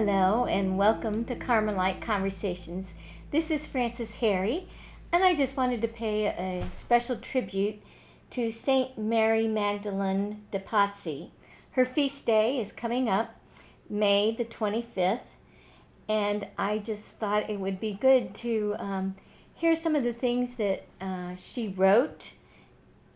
Hello, and welcome to Carmelite Conversations. This is Frances Harry, and I just wanted to pay a special tribute to Saint Mary Magdalene de Pazzi. Her feast day is coming up, May the 25th, and I just thought it would be good to um, hear some of the things that uh, she wrote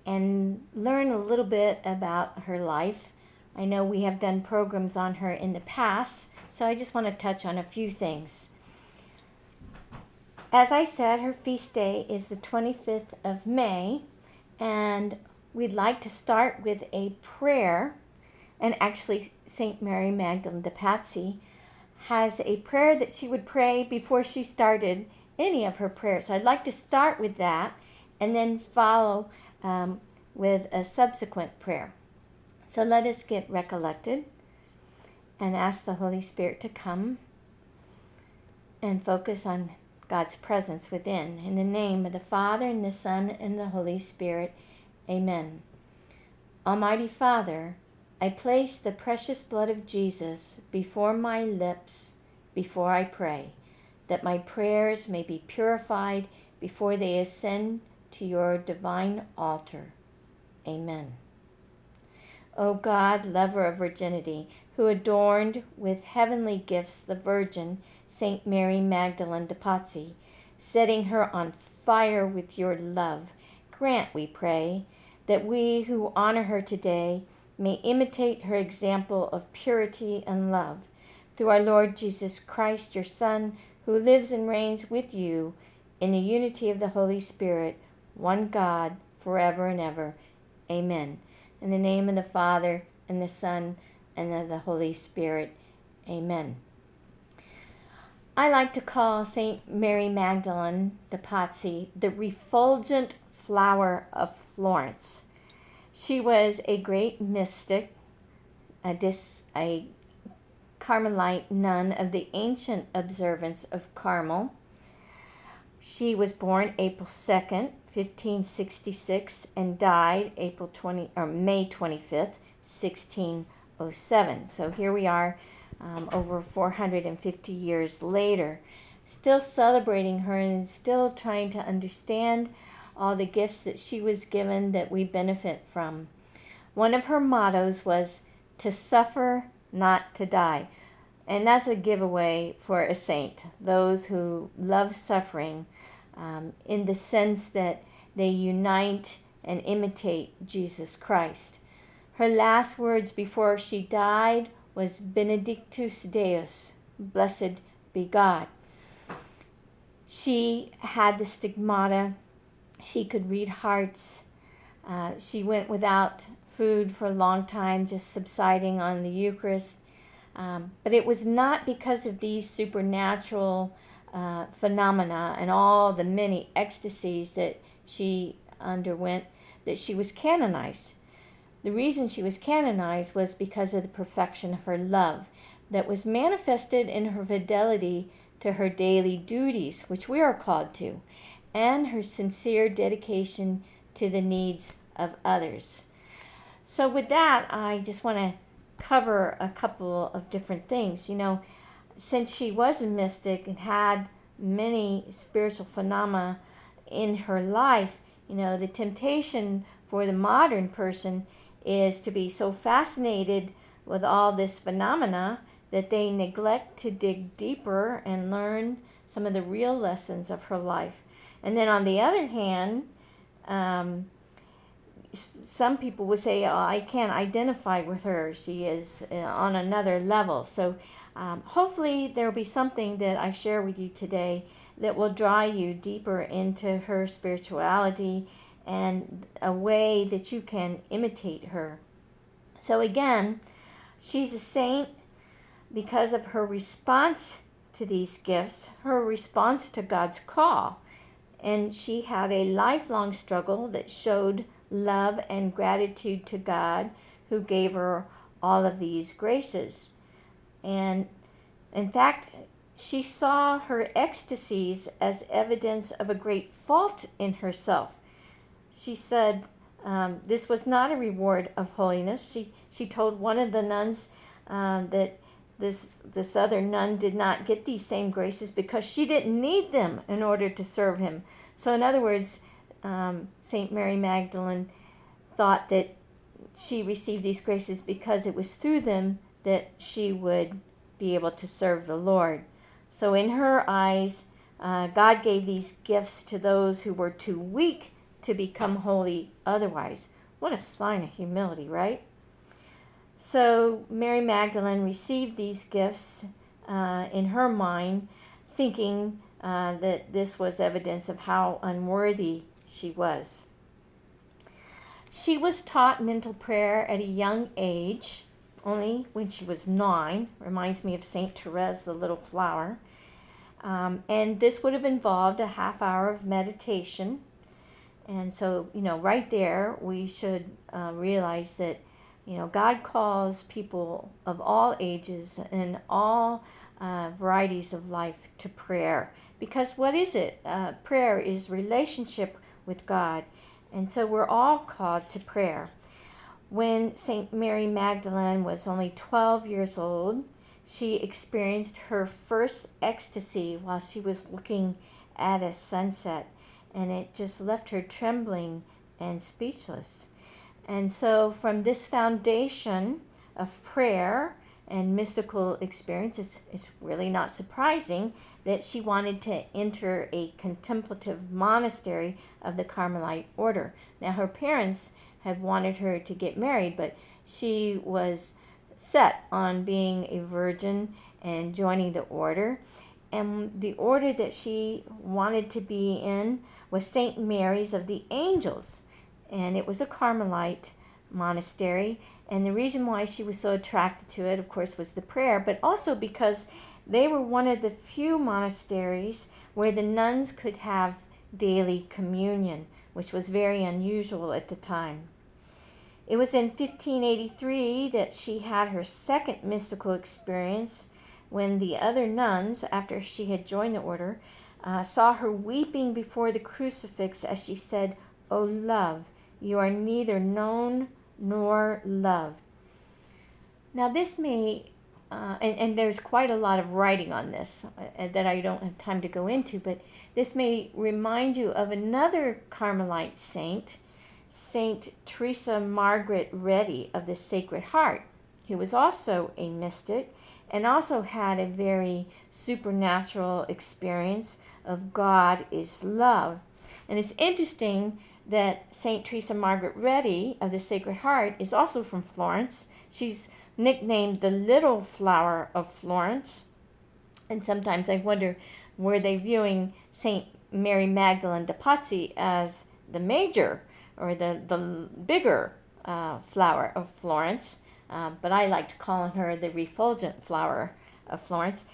and learn a little bit about her life. I know we have done programs on her in the past, so I just want to touch on a few things. As I said, her feast day is the 25th of May, and we'd like to start with a prayer. And actually, St. Mary Magdalene de Pazzi has a prayer that she would pray before she started any of her prayers. So I'd like to start with that and then follow um, with a subsequent prayer. So let us get recollected and ask the Holy Spirit to come and focus on God's presence within. In the name of the Father, and the Son, and the Holy Spirit. Amen. Almighty Father, I place the precious blood of Jesus before my lips before I pray, that my prayers may be purified before they ascend to your divine altar. Amen. O God, lover of virginity, who adorned with heavenly gifts the Virgin, Saint Mary Magdalene de Pazzi, setting her on fire with your love, grant, we pray, that we who honor her today may imitate her example of purity and love. Through our Lord Jesus Christ, your Son, who lives and reigns with you in the unity of the Holy Spirit, one God, forever and ever. Amen. In the name of the Father, and the Son, and of the Holy Spirit. Amen. I like to call St. Mary Magdalene de Pazzi the refulgent flower of Florence. She was a great mystic, a, dis, a Carmelite nun of the ancient observance of Carmel. She was born April 2nd, 1566 and died April 20 or May 25th, 1607. So here we are um, over 450 years later, still celebrating her and still trying to understand all the gifts that she was given that we benefit from. One of her mottos was to suffer, not to die. And that's a giveaway for a saint, those who love suffering um, in the sense that they unite and imitate Jesus Christ. Her last words before she died was Benedictus Deus, blessed be God. She had the stigmata, she could read hearts. Uh, she went without food for a long time, just subsiding on the Eucharist. Um, but it was not because of these supernatural uh, phenomena and all the many ecstasies that she underwent that she was canonized. The reason she was canonized was because of the perfection of her love that was manifested in her fidelity to her daily duties, which we are called to, and her sincere dedication to the needs of others. So, with that, I just want to cover a couple of different things. You know, since she was a mystic and had many spiritual phenomena in her life, you know, the temptation for the modern person is to be so fascinated with all this phenomena that they neglect to dig deeper and learn some of the real lessons of her life. And then on the other hand, um, some people would say, oh, I can't identify with her. She is uh, on another level. So um, hopefully, there will be something that I share with you today that will draw you deeper into her spirituality and a way that you can imitate her. So, again, she's a saint because of her response to these gifts, her response to God's call. And she had a lifelong struggle that showed love and gratitude to God who gave her all of these graces. And in fact, she saw her ecstasies as evidence of a great fault in herself. She said um, this was not a reward of holiness. She, she told one of the nuns um, that this this other nun did not get these same graces because she didn't need them in order to serve him. So, in other words, um, Saint Mary Magdalene thought that she received these graces because it was through them that she would be able to serve the Lord. So, in her eyes, uh, God gave these gifts to those who were too weak to become holy otherwise. What a sign of humility, right? So, Mary Magdalene received these gifts uh, in her mind, thinking uh, that this was evidence of how unworthy she was. She was taught mental prayer at a young age, only when she was nine. Reminds me of Saint Therese, the little flower. Um, and this would have involved a half hour of meditation. And so, you know, right there, we should uh, realize that, you know, God calls people of all ages and all uh, varieties of life to prayer. Because what is it? Uh, prayer is relationship with God. And so we're all called to prayer. When St. Mary Magdalene was only 12 years old, she experienced her first ecstasy while she was looking at a sunset, and it just left her trembling and speechless. And so, from this foundation of prayer and mystical experience, it's, it's really not surprising that she wanted to enter a contemplative monastery of the Carmelite order. Now, her parents had wanted her to get married, but she was set on being a virgin and joining the order. And the order that she wanted to be in was St. Mary's of the Angels, and it was a Carmelite monastery. And the reason why she was so attracted to it, of course, was the prayer, but also because they were one of the few monasteries where the nuns could have daily communion, which was very unusual at the time. It was in 1583 that she had her second mystical experience when the other nuns, after she had joined the order, uh, saw her weeping before the crucifix as she said, O love, you are neither known nor loved. Now, this may uh, and, and there's quite a lot of writing on this uh, that I don't have time to go into, but this may remind you of another Carmelite saint, Saint Teresa Margaret Redi of the Sacred Heart, who was also a mystic and also had a very supernatural experience of God is love. And it's interesting that Saint Teresa Margaret Redi of the Sacred Heart is also from Florence. She's nicknamed the Little Flower of Florence. And sometimes I wonder were they viewing St. Mary Magdalene de Pazzi as the major or the, the bigger uh, flower of Florence? Uh, but I liked calling her the refulgent flower of Florence.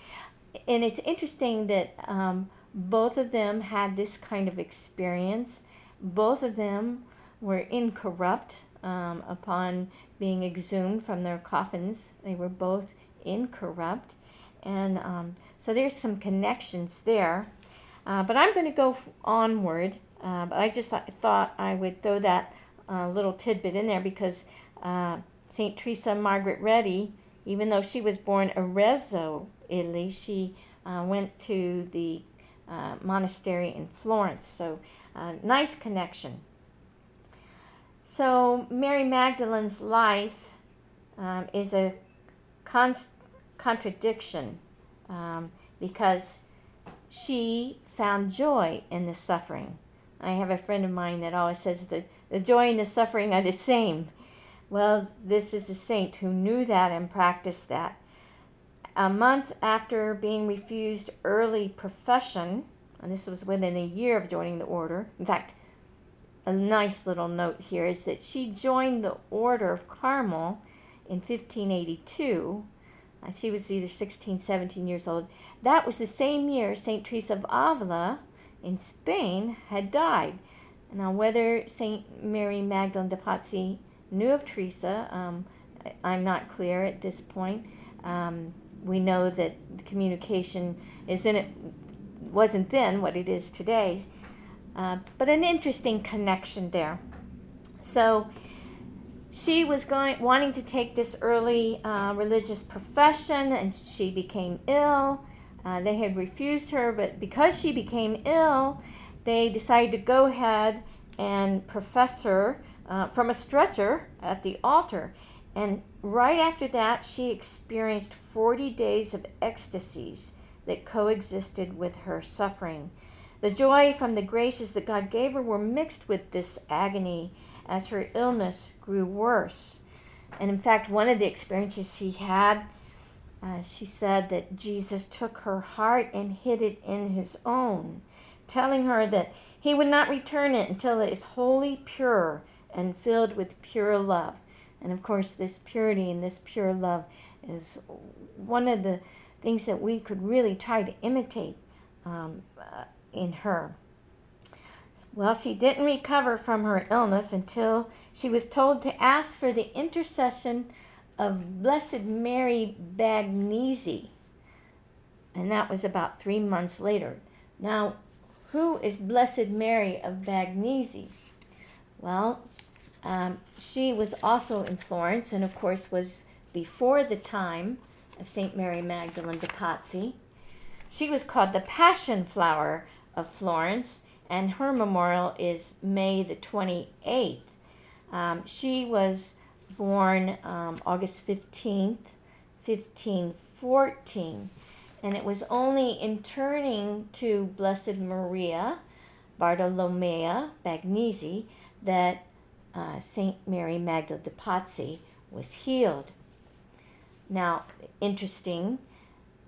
And it's interesting that um, both of them had this kind of experience. Both of them were incorrupt um, upon being exhumed from their coffins. They were both incorrupt. And um, so there's some connections there. Uh, but I'm going to go f- onward. Uh, but I just th- thought I would throw that uh, little tidbit in there because uh, St. Teresa Margaret Redi, even though she was born Arezzo, Italy, she uh, went to the uh, monastery in Florence. So nice connection. So, Mary Magdalene's life um, is a con- contradiction um, because she found joy in the suffering. I have a friend of mine that always says that the joy and the suffering are the same. Well, this is a saint who knew that and practiced that. A month after being refused early profession, and this was within a year of joining the order, in fact, a nice little note here is that she joined the Order of Carmel in 1582. Uh, she was either 16, 17 years old. That was the same year St. Teresa of Avila in Spain had died. Now, whether St. Mary Magdalene de Pazzi knew of Teresa, um, I'm not clear at this point. Um, we know that the communication is in it wasn't then what it is today. Uh, but an interesting connection there. So, she was going wanting to take this early uh, religious profession, and she became ill. Uh, they had refused her, but because she became ill, they decided to go ahead and profess her uh, from a stretcher at the altar. And right after that, she experienced 40 days of ecstasies that coexisted with her suffering. The joy from the graces that God gave her were mixed with this agony as her illness grew worse. And in fact, one of the experiences she had, uh, she said that Jesus took her heart and hid it in his own, telling her that he would not return it until it is wholly pure and filled with pure love. And of course, this purity and this pure love is one of the things that we could really try to imitate um, uh, in her. Well, she didn't recover from her illness until she was told to ask for the intercession of Blessed Mary Bagnesi. And that was about three months later. Now, who is Blessed Mary of Bagnesi? Well, um, she was also in Florence, and of course was before the time of St. Mary Magdalene de Pazzi. She was called the Passion Flower of Florence, and her memorial is May the 28th. Um, she was born um, August 15th, 1514, and it was only in turning to Blessed Maria Bartolomea Bagnesi that uh, St. Mary Magdalene de Pazzi was healed. Now, interesting,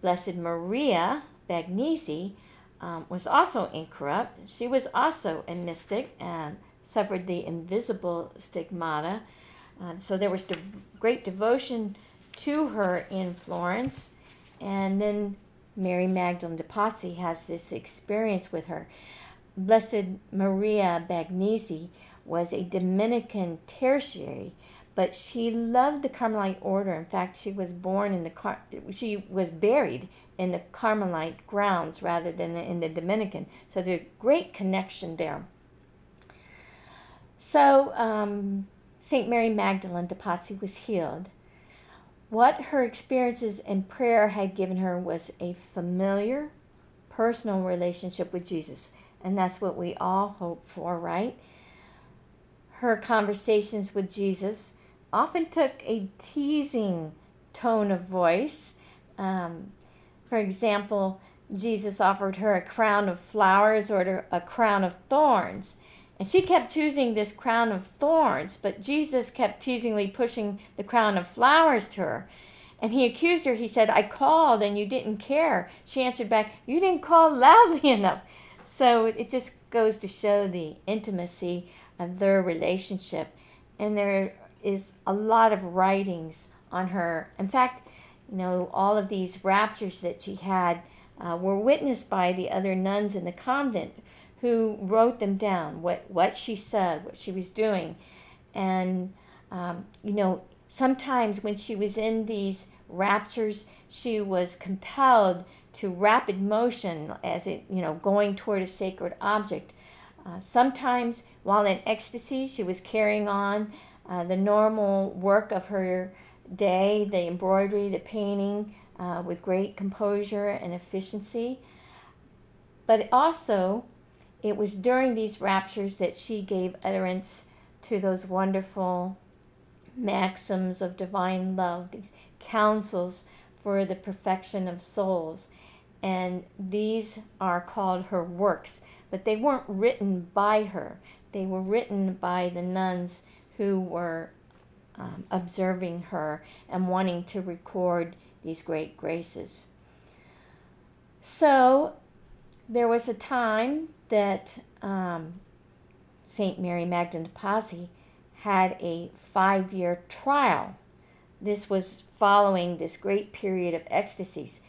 Blessed Maria Bagnesi um, was also incorrupt. She was also a mystic and suffered the invisible stigmata. Uh, so there was de- great devotion to her in Florence. And then Mary Magdalene de Pazzi has this experience with her. Blessed Maria Bagnesi was a Dominican tertiary, but she loved the Carmelite order. In fact, she was born in the Car- she was buried in the Carmelite grounds rather than in the Dominican. So there's a great connection there. So um, Saint Mary Magdalene de Pazzi was healed. What her experiences in prayer had given her was a familiar, personal relationship with Jesus. And that's what we all hope for, right? Her conversations with Jesus often took a teasing tone of voice. Um, for example, Jesus offered her a crown of flowers or a crown of thorns. And she kept choosing this crown of thorns, but Jesus kept teasingly pushing the crown of flowers to her. And he accused her. He said, I called and you didn't care. She answered back, You didn't call loudly enough. So it just goes to show the intimacy of their relationship. And there is a lot of writings on her. In fact, you know, all of these raptures that she had uh, were witnessed by the other nuns in the convent who wrote them down, what, what she said, what she was doing. And, um, you know, sometimes when she was in these raptures, she was compelled to rapid motion as it, you know, going toward a sacred object. Uh, sometimes while in ecstasy, she was carrying on uh, the normal work of her day, the embroidery, the painting, uh, with great composure and efficiency. But also, it was during these raptures that she gave utterance to those wonderful maxims of divine love, these counsels for the perfection of souls. And these are called her works, but they weren't written by her. They were written by the nuns who were um, observing her and wanting to record these great graces. So there was a time that um, St. Mary Magdalene de Pazzi had a five year trial. This was following this great period of ecstasies.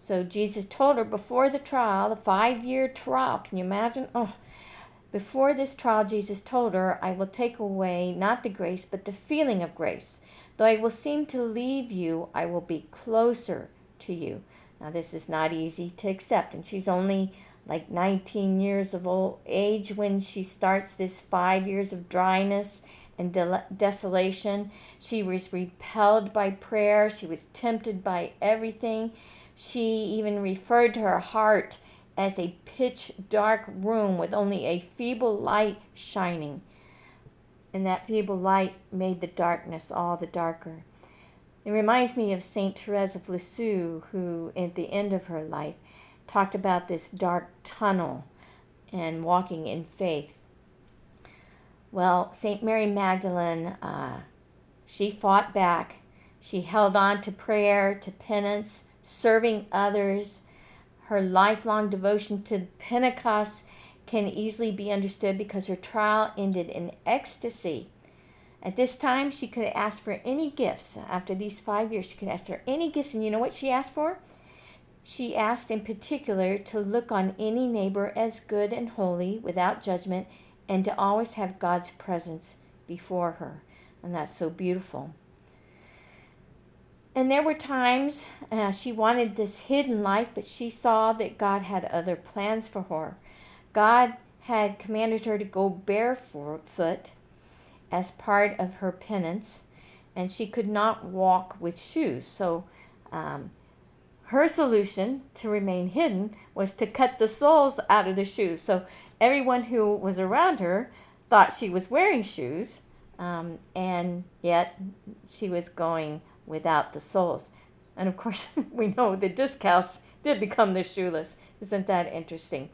So Jesus told her before the trial, the five year trial, can you imagine? Oh, before this trial, Jesus told her, I will take away not the grace, but the feeling of grace. Though I will seem to leave you, I will be closer to you. Now, this is not easy to accept, and she's only like 19 years of old age when she starts this five years of dryness and de- desolation. She was repelled by prayer. She was tempted by everything. She even referred to her heart as a pitch dark room with only a feeble light shining. And that feeble light made the darkness all the darker. It reminds me of St. Therese of Lisieux, who, at the end of her life, talked about this dark tunnel and walking in faith. Well, St. Mary Magdalene, uh, she fought back. She held on to prayer, to penance, serving others. Her lifelong devotion to Pentecost can easily be understood because her trial ended in ecstasy at this time, she could ask for any gifts. After these five years, she could ask for any gifts. And you know what she asked for? She asked in particular to look on any neighbor as good and holy without judgment and to always have God's presence before her. And that's so beautiful. And there were times uh, she wanted this hidden life, but she saw that God had other plans for her. God had commanded her to go barefoot as part of her penance, and she could not walk with shoes. So, um, her solution to remain hidden was to cut the soles out of the shoes. So, everyone who was around her thought she was wearing shoes, um, and yet she was going without the soles. And of course, we know the discalce did become the shoeless. Isn't that interesting?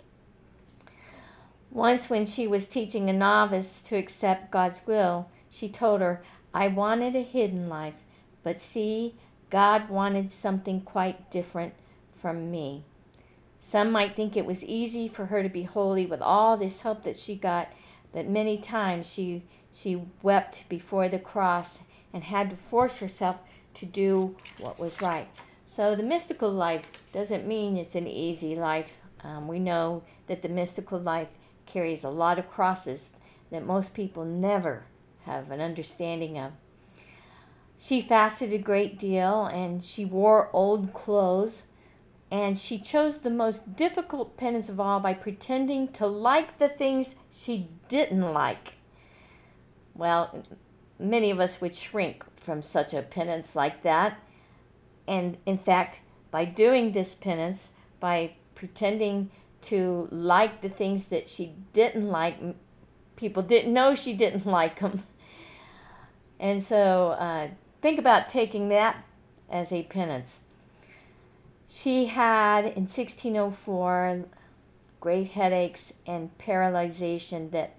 Once, when she was teaching a novice to accept God's will, she told her, I wanted a hidden life, but see, God wanted something quite different from me. Some might think it was easy for her to be holy with all this help that she got, but many times she, she wept before the cross and had to force herself to do what was right. So the mystical life doesn't mean it's an easy life. Um, we know that the mystical life carries a lot of crosses that most people never have an understanding of. She fasted a great deal and she wore old clothes and she chose the most difficult penance of all by pretending to like the things she didn't like. Well, many of us would shrink from such a penance like that. And in fact, by doing this penance, by pretending to like the things that she didn't like. People didn't know she didn't like them. And so uh, think about taking that as a penance. She had in 1604 great headaches and paralyzation that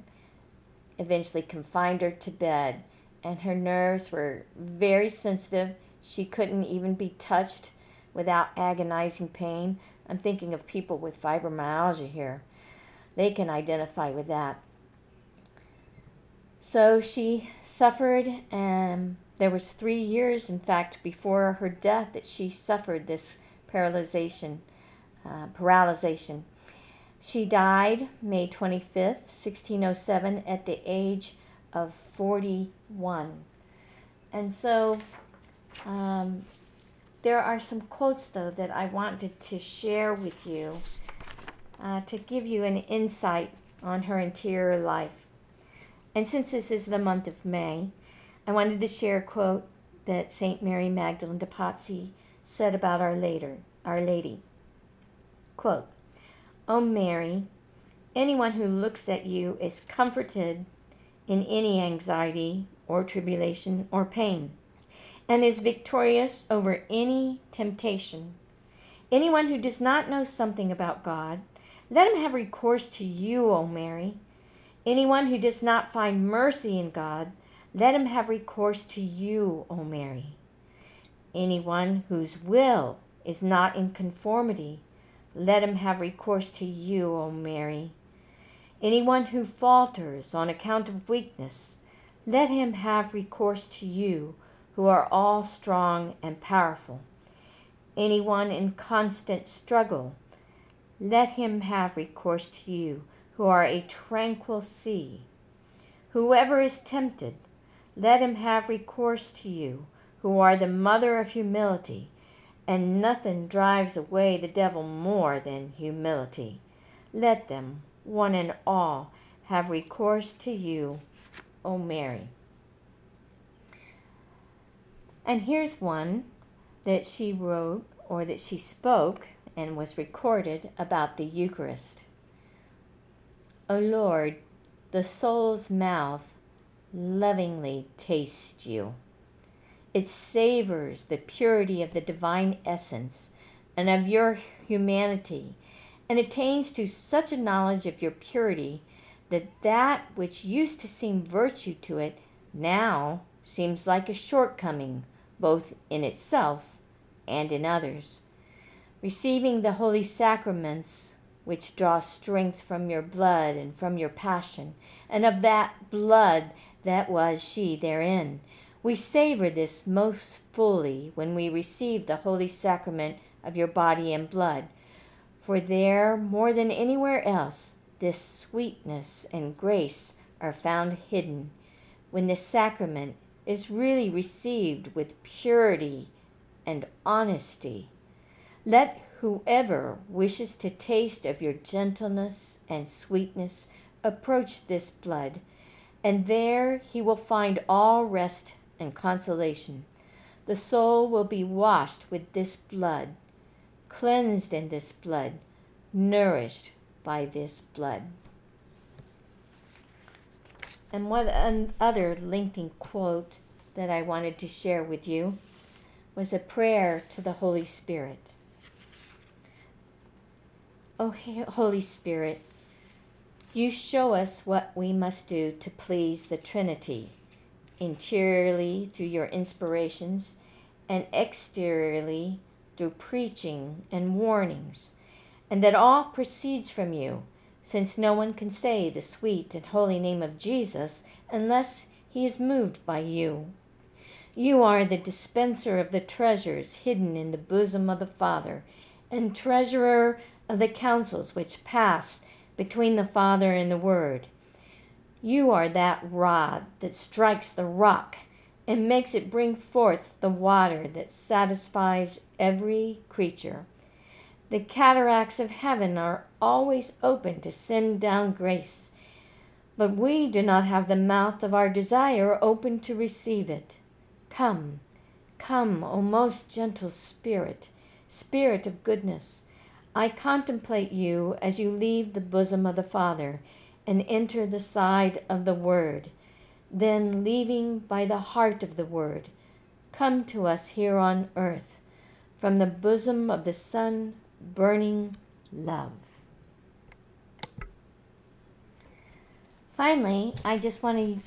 eventually confined her to bed, and her nerves were very sensitive. She couldn't even be touched without agonizing pain. I'm thinking of people with fibromyalgia here. They can identify with that. So she suffered, and there was three years, in fact, before her death that she suffered this paralyzation, uh, paralyzation. She died May 25th, 1607, at the age of 41. And so um, there are some quotes, though, that I wanted to share with you uh, to give you an insight on her interior life. And since this is the month of May, I wanted to share a quote that St. Mary Magdalene de Pazzi said about Our, later, Our Lady. Quote, O Mary, anyone who looks at you is comforted in any anxiety or tribulation or pain and is victorious over any temptation. Anyone who does not know something about God, let him have recourse to you, O Mary. Anyone who does not find mercy in God, let him have recourse to you, O Mary. Anyone whose will is not in conformity, let him have recourse to you, O Mary. Anyone who falters on account of weakness, let him have recourse to you, who are all strong and powerful. Anyone in constant struggle, let him have recourse to you, who are a tranquil sea. Whoever is tempted, let him have recourse to you, who are the mother of humility, and nothing drives away the devil more than humility. Let them, one and all, have recourse to you, O Mary. And here's one that she wrote or that she spoke and was recorded about the Eucharist. O Lord, the soul's mouth lovingly tastes you. It savors the purity of the divine essence and of your humanity, and attains to such a knowledge of your purity that that which used to seem virtue to it now seems like a shortcoming, both in itself and in others. Receiving the holy sacraments, which draw strength from your blood and from your passion, and of that blood that was she therein. We savor this most fully when we receive the holy sacrament of your body and blood, for there, more than anywhere else, this sweetness and grace are found hidden when the sacrament is really received with purity and honesty. Let whoever wishes to taste of your gentleness and sweetness approach this blood, and there he will find all rest and consolation. The soul will be washed with this blood, cleansed in this blood, nourished by this blood. And one other lengthy quote that I wanted to share with you was a prayer to the Holy Spirit. Oh, Holy Spirit, you show us what we must do to please the Trinity, interiorly through your inspirations, and exteriorly through preaching and warnings, and that all proceeds from you, since no one can say the sweet and holy name of Jesus unless he is moved by you. You are the dispenser of the treasures hidden in the bosom of the Father, and treasurer of the counsels which pass between the Father and the Word. You are that rod that strikes the rock and makes it bring forth the water that satisfies every creature. The cataracts of heaven are always open to send down grace, but we do not have the mouth of our desire open to receive it. Come, come, O most gentle Spirit, Spirit of goodness I contemplate you as you leave the bosom of the Father and enter the side of the Word. Then, leaving by the heart of the Word, come to us here on earth from the bosom of the Son, burning love. Finally, I just want to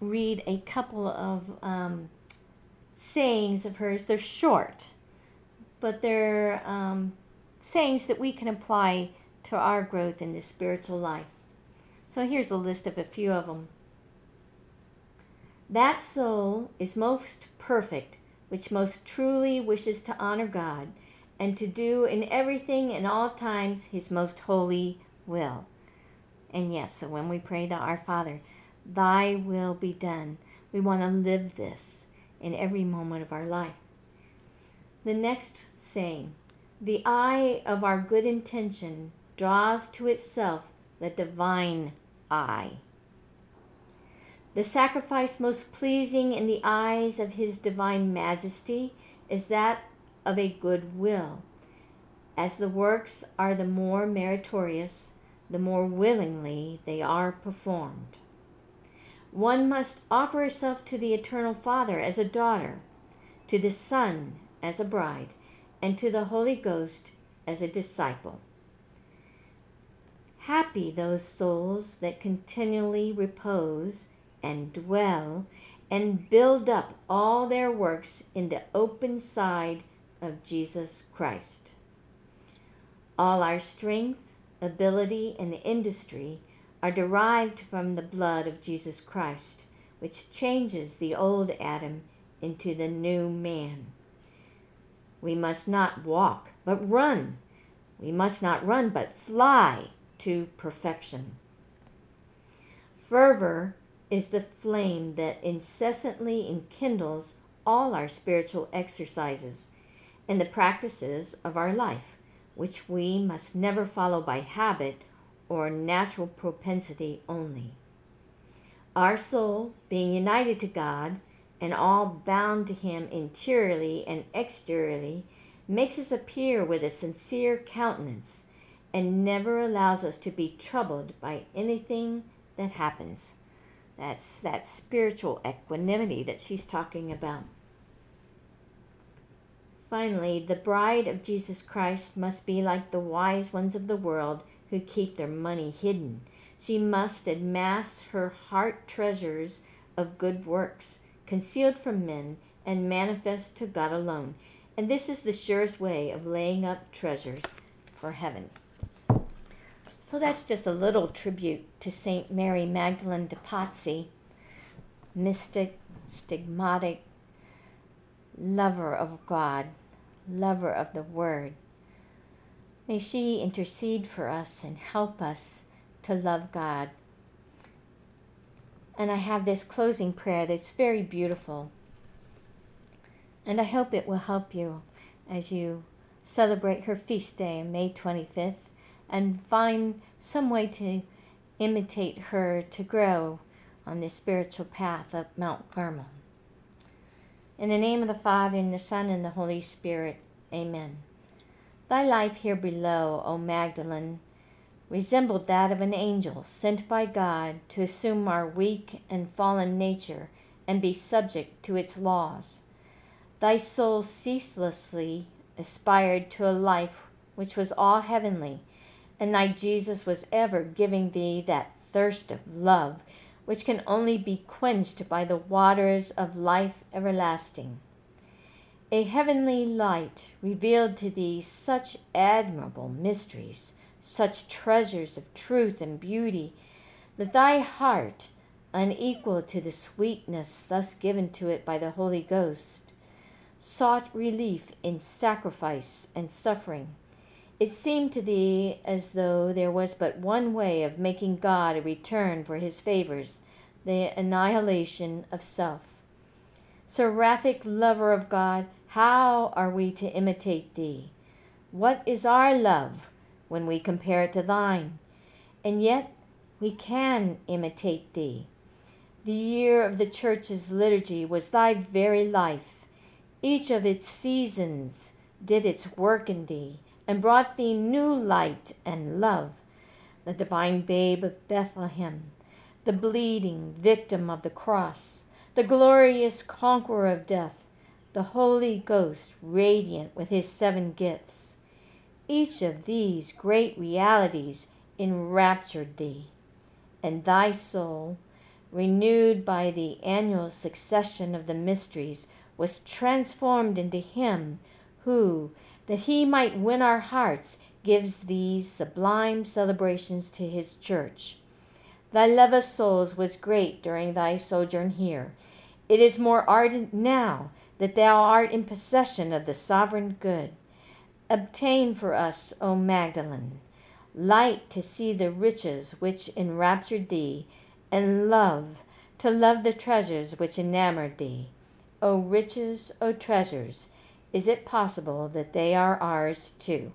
read a couple of um, sayings of hers. They're short, but they're um, sayings that we can apply to our growth in the spiritual life. So here's a list of a few of them. That soul is most perfect, which most truly wishes to honor God and to do in everything and all times his most holy will. And yes, so when we pray to our Father, Thy will be done, we want to live this in every moment of our life. The next saying the eye of our good intention draws to itself the divine eye. The sacrifice most pleasing in the eyes of His divine majesty is that of a good will. As the works are the more meritorious, the more willingly they are performed. One must offer herself to the Eternal Father as a daughter, to the Son as a bride, and to the Holy Ghost as a disciple. Happy those souls that continually repose and dwell and build up all their works in the open side of Jesus Christ. All our strength, ability, and industry are derived from the blood of Jesus Christ, which changes the old Adam into the new man. We must not walk, but run. We must not run, but fly to perfection. Fervor is the flame that incessantly enkindles all our spiritual exercises and the practices of our life, which we must never follow by habit or natural propensity only. Our soul, being united to God, and all bound to him interiorly and exteriorly, makes us appear with a sincere countenance, and never allows us to be troubled by anything that happens. That's that spiritual equanimity that she's talking about. Finally, the bride of Jesus Christ must be like the wise ones of the world who keep their money hidden. She must amass her heart treasures of good works, concealed from men and manifest to God alone. And this is the surest way of laying up treasures for heaven. So that's just a little tribute to St. Mary Magdalene de Pazzi, mystic, stigmatic, lover of God, lover of the Word. May she intercede for us and help us to love God. And I have this closing prayer that's very beautiful. And I hope it will help you as you celebrate her feast day May 25th and find some way to imitate her to grow on this spiritual path up Mount Carmel. In the name of the Father, and the Son, and the Holy Spirit, amen. Thy life here below, O Magdalene, resembled that of an angel sent by God to assume our weak and fallen nature and be subject to its laws. Thy soul ceaselessly aspired to a life which was all heavenly, and thy Jesus was ever giving thee that thirst of love which can only be quenched by the waters of life everlasting. A heavenly light revealed to thee such admirable mysteries, such treasures of truth and beauty, that thy heart, unequal to the sweetness thus given to it by the Holy Ghost, sought relief in sacrifice and suffering. It seemed to thee as though there was but one way of making God a return for his favors the annihilation of self. Seraphic lover of God, how are we to imitate thee? What is our love when we compare it to thine? And yet we can imitate thee. The year of the church's liturgy was thy very life. Each of its seasons did its work in thee and brought thee new light and love. The divine babe of Bethlehem, the bleeding victim of the cross, the glorious conqueror of death, the Holy Ghost radiant with his seven gifts. Each of these great realities enraptured thee, and thy soul, renewed by the annual succession of the mysteries, was transformed into him who, that he might win our hearts, gives these sublime celebrations to his church. Thy love of souls was great during thy sojourn here. It is more ardent now that thou art in possession of the sovereign good. Obtain for us, O Magdalene, light to see the riches which enraptured thee, and love to love the treasures which enamored thee. O riches, O treasures, is it possible that they are ours too?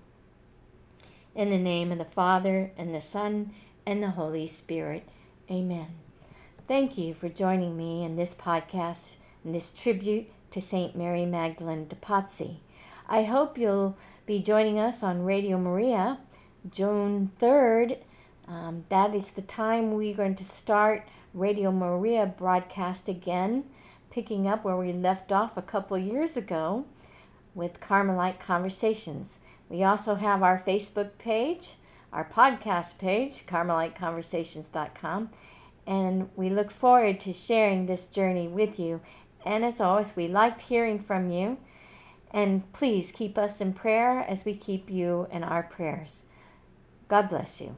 In the name of the Father, and the Son, and the Holy Spirit. Amen. Thank you for joining me in this podcast and this tribute to St. Mary Magdalene de Pazzi. I hope you'll be joining us on Radio Maria June 3rd. Um, that is the time we're going to start Radio Maria broadcast again, picking up where we left off a couple years ago with Carmelite Conversations. We also have our Facebook page, our podcast page, carmeliteconversations.com, and we look forward to sharing this journey with you. And as always, we liked hearing from you. And please keep us in prayer as we keep you in our prayers. God bless you.